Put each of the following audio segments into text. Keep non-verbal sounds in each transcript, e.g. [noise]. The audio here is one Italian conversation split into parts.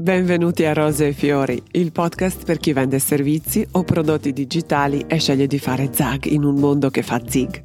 Benvenuti a Rose e Fiori, il podcast per chi vende servizi o prodotti digitali e sceglie di fare zag in un mondo che fa zig.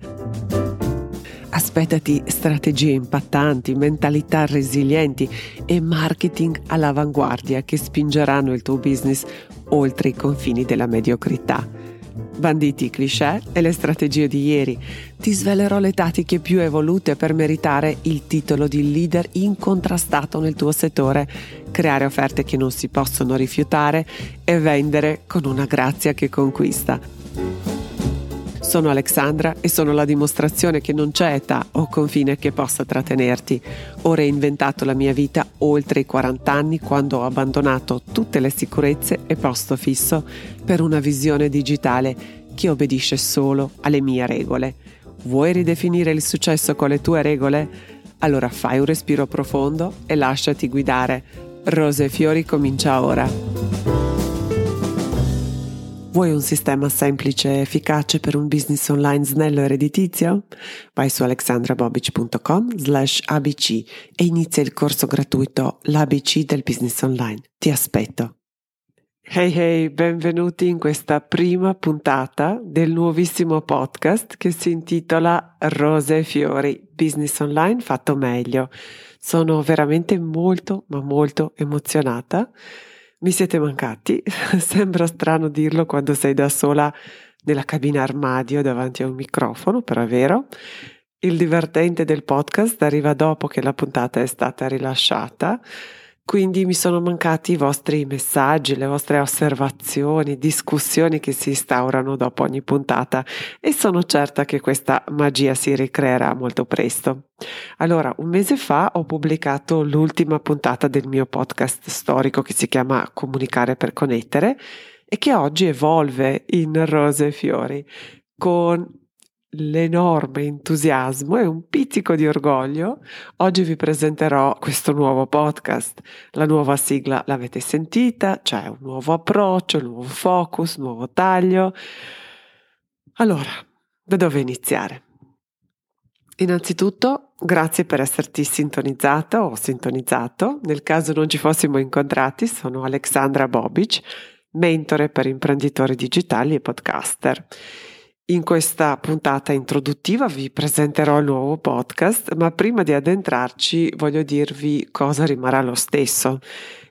Aspettati strategie impattanti, mentalità resilienti e marketing all'avanguardia che spingeranno il tuo business oltre i confini della mediocrità banditi cliché e le strategie di ieri. Ti svelerò le tattiche più evolute per meritare il titolo di leader incontrastato nel tuo settore, creare offerte che non si possono rifiutare e vendere con una grazia che conquista. Sono Alexandra e sono la dimostrazione che non c'è età o confine che possa trattenerti. Ho reinventato la mia vita oltre i 40 anni quando ho abbandonato tutte le sicurezze e posto fisso per una visione digitale che obbedisce solo alle mie regole. Vuoi ridefinire il successo con le tue regole? Allora fai un respiro profondo e lasciati guidare. Rose e Fiori comincia ora. Vuoi un sistema semplice e efficace per un business online snello e redditizio? Vai su alexandrabobic.com slash abc e inizia il corso gratuito L'ABC del business online. Ti aspetto. Hey hey, benvenuti in questa prima puntata del nuovissimo podcast che si intitola Rose e Fiori, Business Online fatto meglio. Sono veramente molto, ma molto emozionata mi siete mancati, [laughs] sembra strano dirlo quando sei da sola nella cabina armadio davanti a un microfono, però è vero. Il divertente del podcast arriva dopo che la puntata è stata rilasciata quindi mi sono mancati i vostri messaggi, le vostre osservazioni, discussioni che si instaurano dopo ogni puntata e sono certa che questa magia si ricreerà molto presto. Allora, un mese fa ho pubblicato l'ultima puntata del mio podcast storico che si chiama Comunicare per connettere e che oggi evolve in rose e fiori con l'enorme entusiasmo e un pizzico di orgoglio, oggi vi presenterò questo nuovo podcast. La nuova sigla l'avete sentita, c'è un nuovo approccio, un nuovo focus, un nuovo taglio. Allora, da dove iniziare? Innanzitutto, grazie per esserti sintonizzata o sintonizzato. Nel caso non ci fossimo incontrati, sono Alexandra Bobic, mentore per imprenditori digitali e podcaster. In questa puntata introduttiva vi presenterò il nuovo podcast, ma prima di addentrarci voglio dirvi cosa rimarrà lo stesso.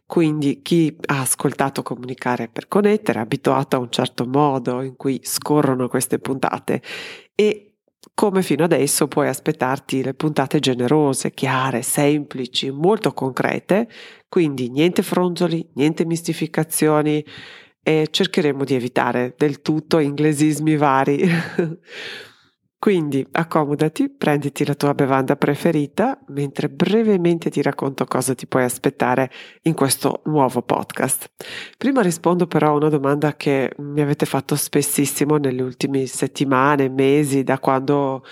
Quindi chi ha ascoltato comunicare per connettere è abituato a un certo modo in cui scorrono queste puntate e come fino adesso puoi aspettarti le puntate generose, chiare, semplici, molto concrete, quindi niente fronzoli, niente mistificazioni, e cercheremo di evitare del tutto inglesismi vari. [laughs] Quindi accomodati, prenditi la tua bevanda preferita, mentre brevemente ti racconto cosa ti puoi aspettare in questo nuovo podcast. Prima rispondo però a una domanda che mi avete fatto spessissimo nelle ultime settimane, mesi, da quando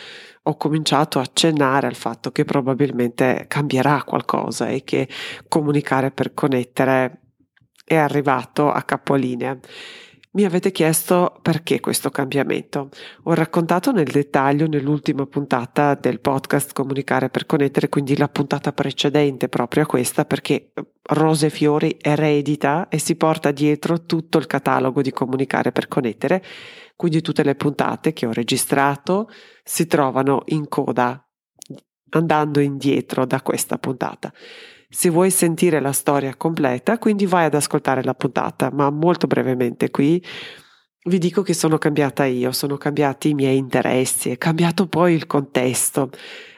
ho cominciato a accennare al fatto che probabilmente cambierà qualcosa e che comunicare per connettere è arrivato a capolinea. Mi avete chiesto perché questo cambiamento. Ho raccontato nel dettaglio nell'ultima puntata del podcast Comunicare per connettere, quindi la puntata precedente proprio a questa, perché Rose Fiori eredita e si porta dietro tutto il catalogo di Comunicare per connettere, quindi tutte le puntate che ho registrato si trovano in coda andando indietro da questa puntata. Se vuoi sentire la storia completa, quindi vai ad ascoltare la puntata, ma molto brevemente qui vi dico che sono cambiata io, sono cambiati i miei interessi, è cambiato poi il contesto.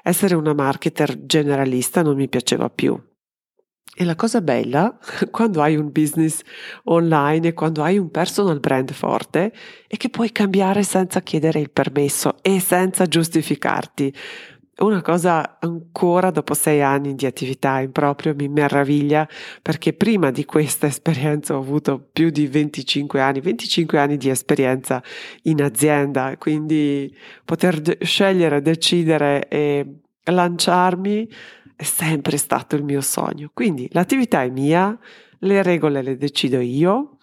Essere una marketer generalista non mi piaceva più. E la cosa bella, [laughs] quando hai un business online e quando hai un personal brand forte, è che puoi cambiare senza chiedere il permesso e senza giustificarti. Una cosa ancora dopo sei anni di attività in proprio mi meraviglia perché prima di questa esperienza ho avuto più di 25 anni, 25 anni di esperienza in azienda, quindi poter scegliere, decidere e lanciarmi è sempre stato il mio sogno. Quindi l'attività è mia, le regole le decido io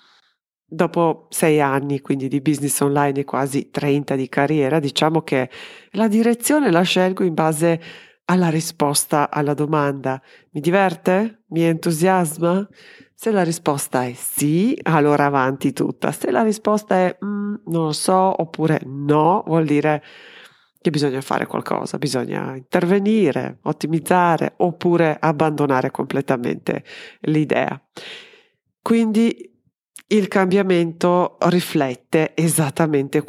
Dopo sei anni quindi di business online e quasi 30 di carriera, diciamo che la direzione la scelgo in base alla risposta alla domanda mi diverte? Mi entusiasma? Se la risposta è sì, allora avanti tutta. Se la risposta è mm, non lo so oppure no, vuol dire che bisogna fare qualcosa, bisogna intervenire, ottimizzare oppure abbandonare completamente l'idea. Quindi il cambiamento riflette esattamente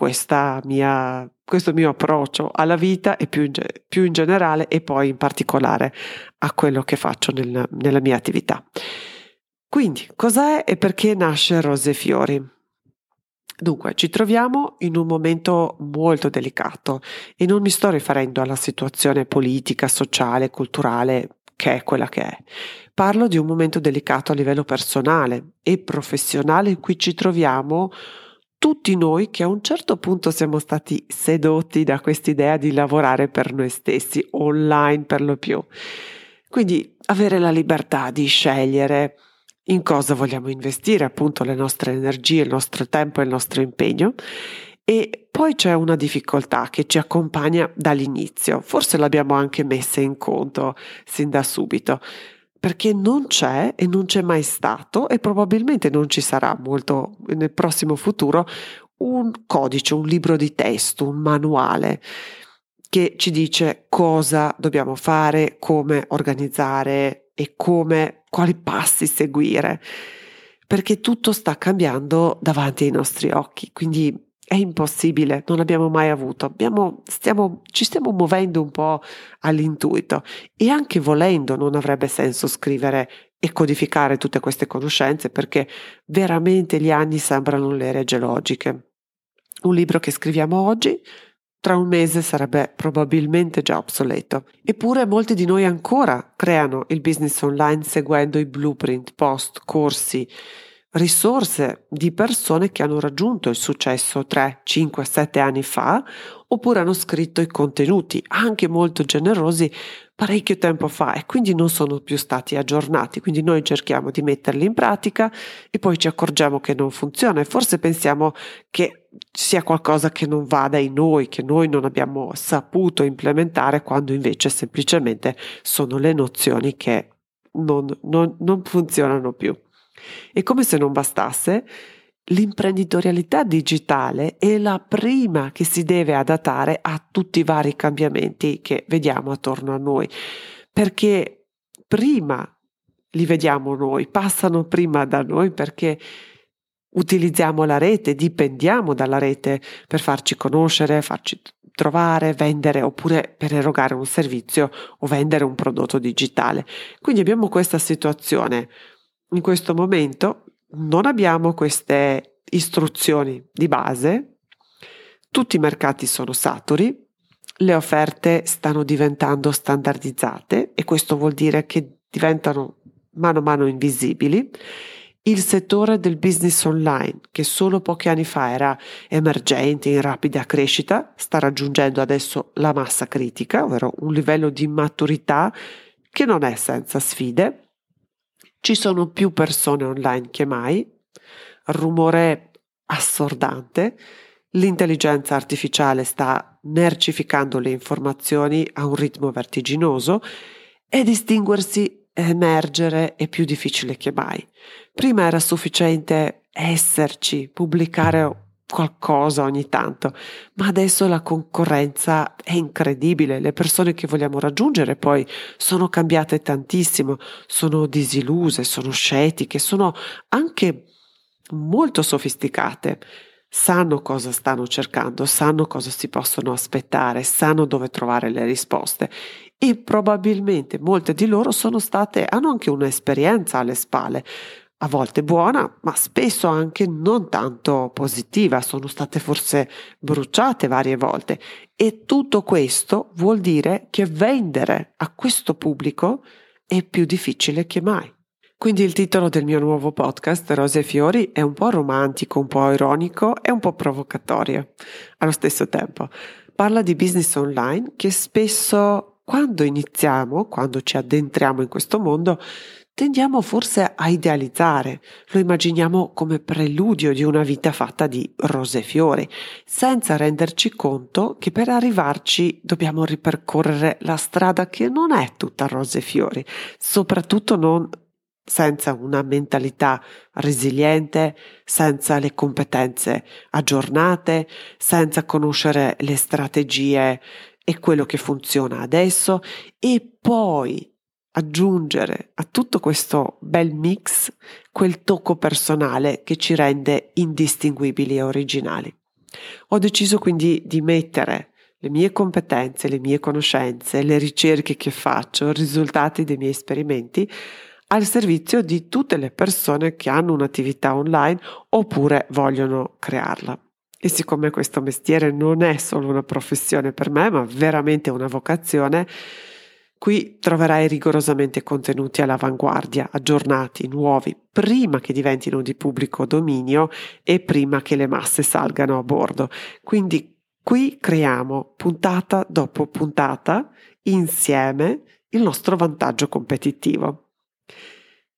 mia, questo mio approccio alla vita e più in, più in, generale e poi in particolare a quello che faccio nel, nella mia attività. Quindi, cos'è e perché nasce Rose e Fiori? Dunque, ci troviamo in un momento molto delicato e non mi sto riferendo alla situazione politica, sociale, culturale che è quella che è. Parlo di un momento delicato a livello personale e professionale in cui ci troviamo tutti noi che a un certo punto siamo stati sedotti da quest'idea di lavorare per noi stessi, online per lo più. Quindi avere la libertà di scegliere in cosa vogliamo investire appunto le nostre energie, il nostro tempo e il nostro impegno. E poi c'è una difficoltà che ci accompagna dall'inizio, forse l'abbiamo anche messa in conto sin da subito, perché non c'è e non c'è mai stato e probabilmente non ci sarà molto nel prossimo futuro un codice, un libro di testo, un manuale che ci dice cosa dobbiamo fare, come organizzare e come, quali passi seguire, perché tutto sta cambiando davanti ai nostri occhi, quindi è impossibile, non abbiamo mai avuto, abbiamo, stiamo, ci stiamo muovendo un po' all'intuito e anche volendo non avrebbe senso scrivere e codificare tutte queste conoscenze perché veramente gli anni sembrano le regge logiche. Un libro che scriviamo oggi tra un mese sarebbe probabilmente già obsoleto. Eppure molti di noi ancora creano il business online seguendo i blueprint, post, corsi, risorse di persone che hanno raggiunto il successo 3, 5, 7 anni fa oppure hanno scritto i contenuti anche molto generosi parecchio tempo fa e quindi non sono più stati aggiornati. Quindi noi cerchiamo di metterli in pratica e poi ci accorgiamo che non funziona e forse pensiamo che sia qualcosa che non vada in noi, che noi non abbiamo saputo implementare quando invece semplicemente sono le nozioni che non, non, non funzionano più. E come se non bastasse, l'imprenditorialità digitale è la prima che si deve adattare a tutti i vari cambiamenti che vediamo attorno a noi, perché prima li vediamo noi, passano prima da noi perché utilizziamo la rete, dipendiamo dalla rete per farci conoscere, farci trovare, vendere oppure per erogare un servizio o vendere un prodotto digitale. Quindi abbiamo questa situazione in questo momento non abbiamo queste istruzioni di base, tutti i mercati sono saturi, le offerte stanno diventando standardizzate e questo vuol dire che diventano mano a mano invisibili. Il settore del business online, che solo pochi anni fa era emergente in rapida crescita, sta raggiungendo adesso la massa critica, ovvero un livello di maturità che non è senza sfide ci sono più persone online che mai, rumore assordante, l'intelligenza artificiale sta mercificando le informazioni a un ritmo vertiginoso e distinguersi emergere è più difficile che mai. Prima era sufficiente esserci, pubblicare qualcosa ogni tanto, ma adesso la concorrenza è incredibile, le persone che vogliamo raggiungere poi sono cambiate tantissimo, sono disiluse, sono scetiche, sono anche molto sofisticate, sanno cosa stanno cercando, sanno cosa si possono aspettare, sanno dove trovare le risposte. E probabilmente molte di loro sono state, hanno anche un'esperienza alle spalle, a volte buona, ma spesso anche non tanto positiva, sono state forse bruciate varie volte e tutto questo vuol dire che vendere a questo pubblico è più difficile che mai. Quindi il titolo del mio nuovo podcast, Rose e Fiori, è un po' romantico, un po' ironico e un po' provocatorio allo stesso tempo. Parla di business online che spesso quando iniziamo, quando ci addentriamo in questo mondo, tendiamo forse a idealizzare, lo immaginiamo come preludio di una vita fatta di rose e fiori, senza renderci conto che per arrivarci dobbiamo ripercorrere la strada che non è tutta rose e fiori, soprattutto non senza una mentalità resiliente, senza le competenze aggiornate, senza conoscere le strategie e quello che funziona adesso e poi aggiungere a tutto questo bel mix quel tocco personale che ci rende indistinguibili e originali. Ho deciso quindi di mettere le mie competenze, le mie conoscenze, le ricerche che faccio, i risultati dei miei esperimenti al servizio di tutte le persone che hanno un'attività online oppure vogliono crearla. E siccome questo mestiere non è solo una professione per me, ma veramente una vocazione, Qui troverai rigorosamente contenuti all'avanguardia, aggiornati, nuovi, prima che diventino di pubblico dominio e prima che le masse salgano a bordo. Quindi qui creiamo puntata dopo puntata insieme il nostro vantaggio competitivo.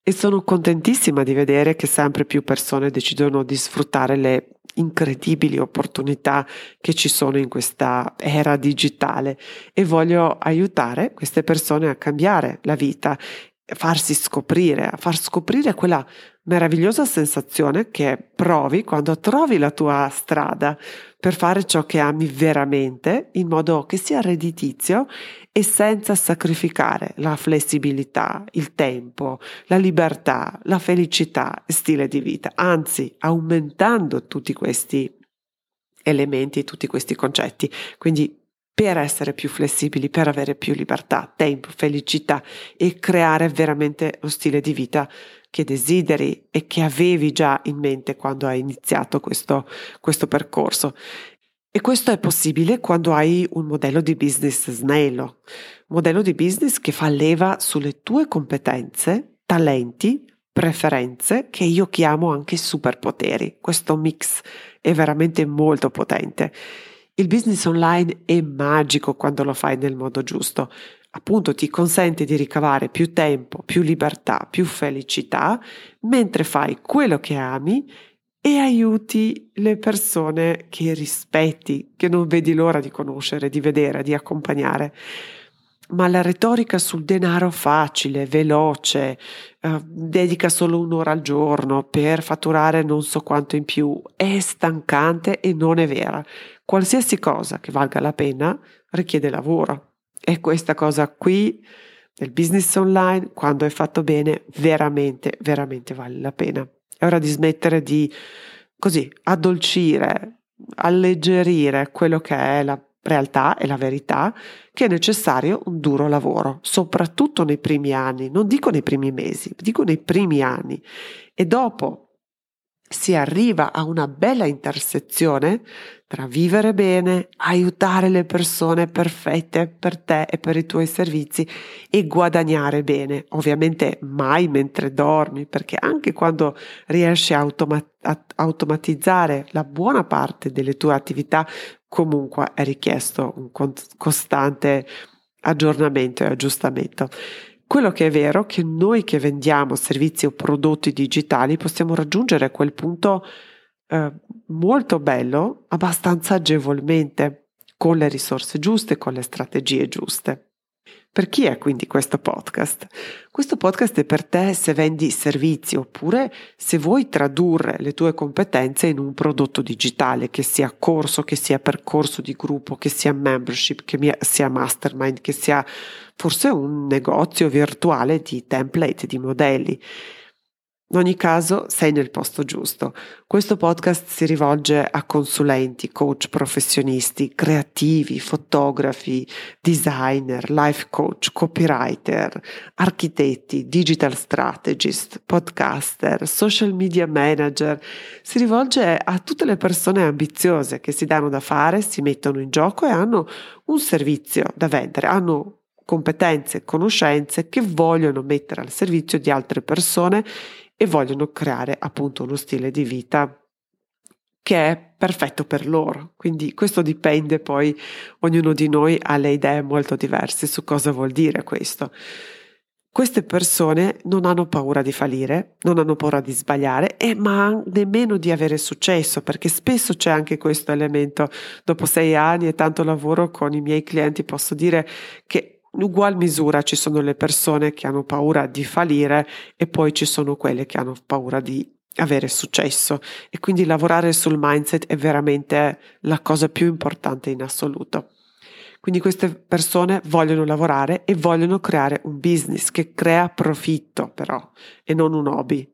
E sono contentissima di vedere che sempre più persone decidono di sfruttare le incredibili opportunità che ci sono in questa era digitale. E voglio aiutare queste persone a cambiare la vita, farsi scoprire, a far scoprire quella meravigliosa sensazione che provi quando trovi la tua strada per fare ciò che ami veramente in modo che sia redditizio e senza sacrificare la flessibilità, il tempo, la libertà, la felicità e stile di vita, anzi aumentando tutti questi elementi, tutti questi concetti. Quindi per essere più flessibili, per avere più libertà, tempo, felicità e creare veramente lo stile di vita che desideri e che avevi già in mente quando hai iniziato questo, questo percorso. E questo è possibile quando hai un modello di business snello, modello di business che fa leva sulle tue competenze, talenti, preferenze, che io chiamo anche superpoteri. Questo mix è veramente molto potente. Il business online è magico quando lo fai nel modo giusto. Appunto ti consente di ricavare più tempo, più libertà, più felicità, mentre fai quello che ami e aiuti le persone che rispetti, che non vedi l'ora di conoscere, di vedere, di accompagnare. Ma la retorica sul denaro facile, veloce, eh, dedica solo un'ora al giorno per fatturare non so quanto in più, è stancante e non è vera. Qualsiasi cosa che valga la pena richiede lavoro. E questa cosa qui del business online, quando è fatto bene, veramente, veramente vale la pena. È ora di smettere di così addolcire, alleggerire quello che è la realtà e la verità che è necessario un duro lavoro, soprattutto nei primi anni, non dico nei primi mesi, dico nei primi anni. E dopo si arriva a una bella intersezione tra vivere bene, aiutare le persone perfette per te e per i tuoi servizi e guadagnare bene. Ovviamente mai mentre dormi, perché anche quando riesci a, automa- a automatizzare la buona parte delle tue attività, comunque è richiesto un costante aggiornamento e aggiustamento. Quello che è vero è che noi che vendiamo servizi o prodotti digitali possiamo raggiungere quel punto eh, molto bello, abbastanza agevolmente, con le risorse giuste, con le strategie giuste. Per chi è quindi questo podcast? Questo podcast è per te se vendi servizi oppure se vuoi tradurre le tue competenze in un prodotto digitale, che sia corso, che sia percorso di gruppo, che sia membership, che sia mastermind, che sia forse un negozio virtuale di template, di modelli. In ogni caso sei nel posto giusto. Questo podcast si rivolge a consulenti, coach professionisti, creativi, fotografi, designer, life coach, copywriter, architetti, digital strategist, podcaster, social media manager. Si rivolge a tutte le persone ambiziose che si danno da fare, si mettono in gioco e hanno un servizio da vendere, hanno competenze conoscenze che vogliono mettere al servizio di altre persone e vogliono creare appunto uno stile di vita che è perfetto per loro. Quindi questo dipende poi, ognuno di noi ha le idee molto diverse su cosa vuol dire questo. queste persone non hanno paura di fallire, non hanno paura di sbagliare, e ma nemmeno di avere successo, perché spesso c'è anche questo elemento. Dopo sei anni e tanto lavoro con i miei clienti posso dire che in ugual misura ci sono le persone che hanno paura di fallire e poi ci sono quelle che hanno paura di avere successo e quindi lavorare sul mindset è veramente la cosa più importante in assoluto. Quindi queste persone vogliono lavorare e vogliono creare un business che crea profitto però e non un hobby.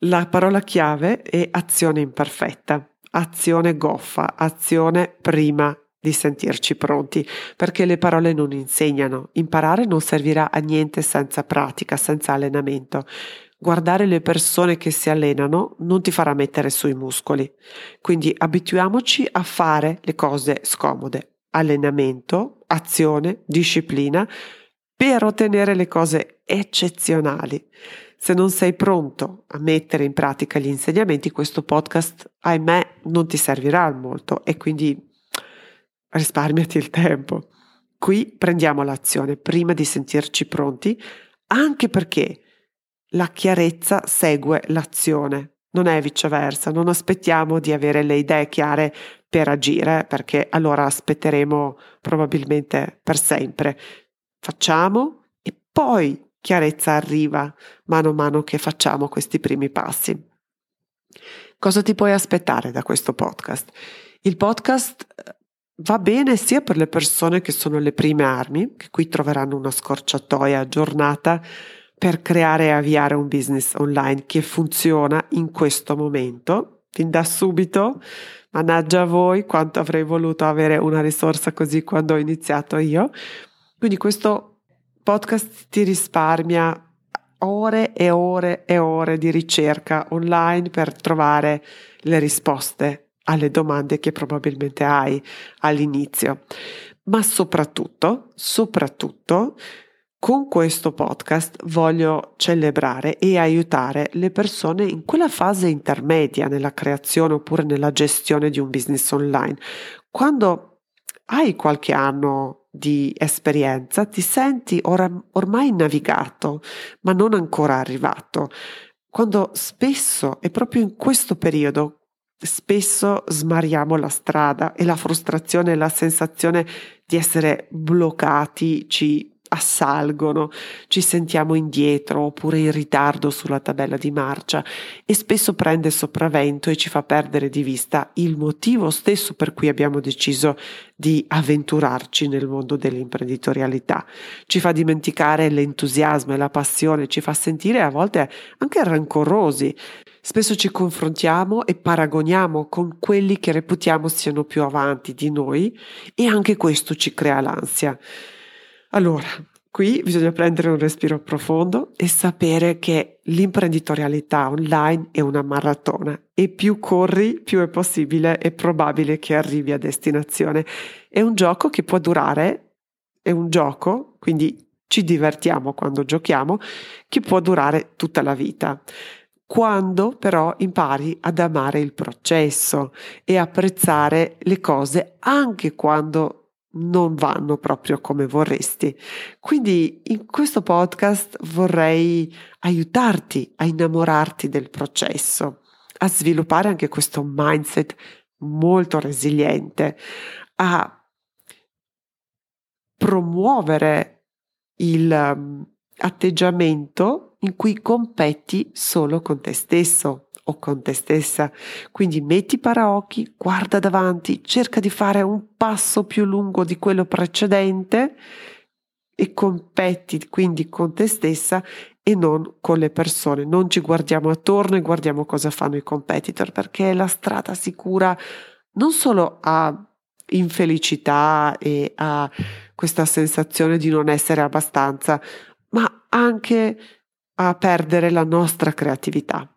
La parola chiave è azione imperfetta, azione goffa, azione prima di sentirci pronti, perché le parole non insegnano. Imparare non servirà a niente senza pratica, senza allenamento. Guardare le persone che si allenano non ti farà mettere sui muscoli. Quindi abituiamoci a fare le cose scomode, allenamento, azione, disciplina per ottenere le cose eccezionali. Se non sei pronto a mettere in pratica gli insegnamenti, questo podcast, ahimè, non ti servirà molto e quindi risparmiati il tempo. Qui prendiamo l'azione prima di sentirci pronti, anche perché la chiarezza segue l'azione, non è viceversa, non aspettiamo di avere le idee chiare per agire, perché allora aspetteremo probabilmente per sempre. Facciamo e poi chiarezza arriva mano a mano che facciamo questi primi passi. Cosa ti puoi aspettare da questo podcast? Il podcast eh, va bene sia per le persone che sono le prime armi, che qui troveranno una scorciatoia aggiornata per creare e avviare un business online che funziona in questo momento, fin da subito, Mannaggia a voi quanto avrei voluto avere una risorsa così quando ho iniziato io. Quindi questo podcast ti risparmia ore e ore e ore di ricerca online per trovare le risposte alle domande che probabilmente hai all'inizio. Ma soprattutto, soprattutto, con questo podcast voglio celebrare e aiutare le persone in quella fase intermedia nella creazione oppure nella gestione di un business online. Quando hai qualche anno di esperienza, ti senti or- ormai navigato, ma non ancora arrivato. Quando spesso, è proprio in questo periodo, spesso smariamo la strada e la frustrazione e la sensazione di essere bloccati ci assalgono, ci sentiamo indietro oppure in ritardo sulla tabella di marcia e spesso prende sopravvento e ci fa perdere di vista il motivo stesso per cui abbiamo deciso di avventurarci nel mondo dell'imprenditorialità. Ci fa dimenticare l'entusiasmo e la passione, ci fa sentire a volte anche rancorosi. Spesso ci confrontiamo e paragoniamo con quelli che reputiamo siano più avanti di noi e anche questo ci crea l'ansia. Allora, qui bisogna prendere un respiro profondo e sapere che l'imprenditorialità online è una maratona e più corri, più è possibile e probabile che arrivi a destinazione. È un gioco che può durare, è un gioco, quindi ci divertiamo quando giochiamo, che può durare tutta la vita quando però impari ad amare il processo e apprezzare le cose anche quando non vanno proprio come vorresti. Quindi in questo podcast vorrei aiutarti a innamorarti del processo, a sviluppare anche questo mindset molto resiliente, a promuovere il um, atteggiamento in cui competi solo con te stesso, o con te stessa. Quindi metti paraocchi, guarda davanti, cerca di fare un passo più lungo di quello precedente e competi quindi con te stessa e non con le persone. Non ci guardiamo attorno e guardiamo cosa fanno i competitor perché è la strada sicura non solo a infelicità e a questa sensazione di non essere abbastanza, ma anche a perdere la nostra creatività.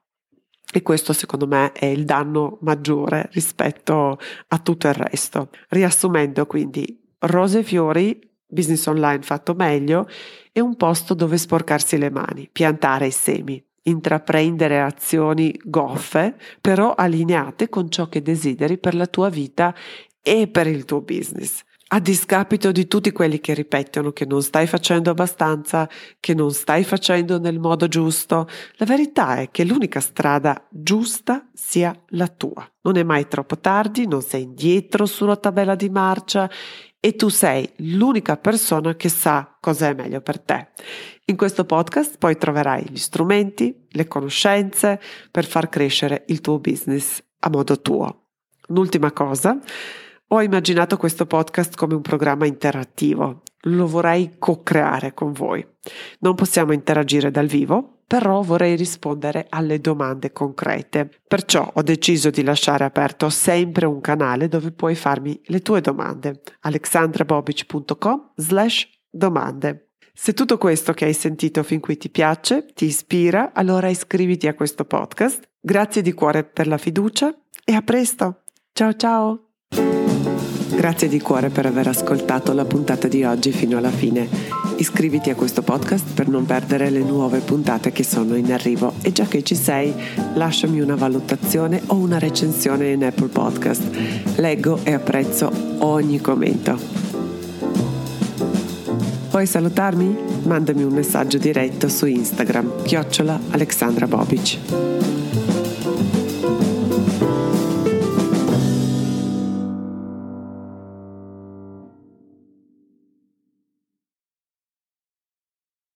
E questo secondo me è il danno maggiore rispetto a tutto il resto. Riassumendo quindi, rose e fiori, business online fatto meglio, è un posto dove sporcarsi le mani, piantare i semi, intraprendere azioni goffe, però allineate con ciò che desideri per la tua vita e per il tuo business. A discapito di tutti quelli che ripetono che non stai facendo abbastanza, che non stai facendo nel modo giusto. La verità è che l'unica strada giusta sia la tua. Non è mai troppo tardi, non sei indietro sulla tabella di marcia e tu sei l'unica persona che sa cosa è meglio per te. In questo podcast poi troverai gli strumenti, le conoscenze per far crescere il tuo business a modo tuo. Un'ultima cosa, ho immaginato questo podcast come un programma interattivo. Lo vorrei co-creare con voi. Non possiamo interagire dal vivo, però vorrei rispondere alle domande concrete. Perciò ho deciso di lasciare aperto sempre un canale dove puoi farmi le tue domande. alexandrabobic.com slash domande. Se tutto questo che hai sentito fin qui ti piace, ti ispira, allora iscriviti a questo podcast. Grazie di cuore per la fiducia e a presto. Ciao ciao! Grazie di cuore per aver ascoltato la puntata di oggi fino alla fine. Iscriviti a questo podcast per non perdere le nuove puntate che sono in arrivo e già che ci sei, lasciami una valutazione o una recensione in Apple Podcast. Leggo e apprezzo ogni commento. Puoi salutarmi? Mandami un messaggio diretto su Instagram, chiocciola Alexandra Bobic.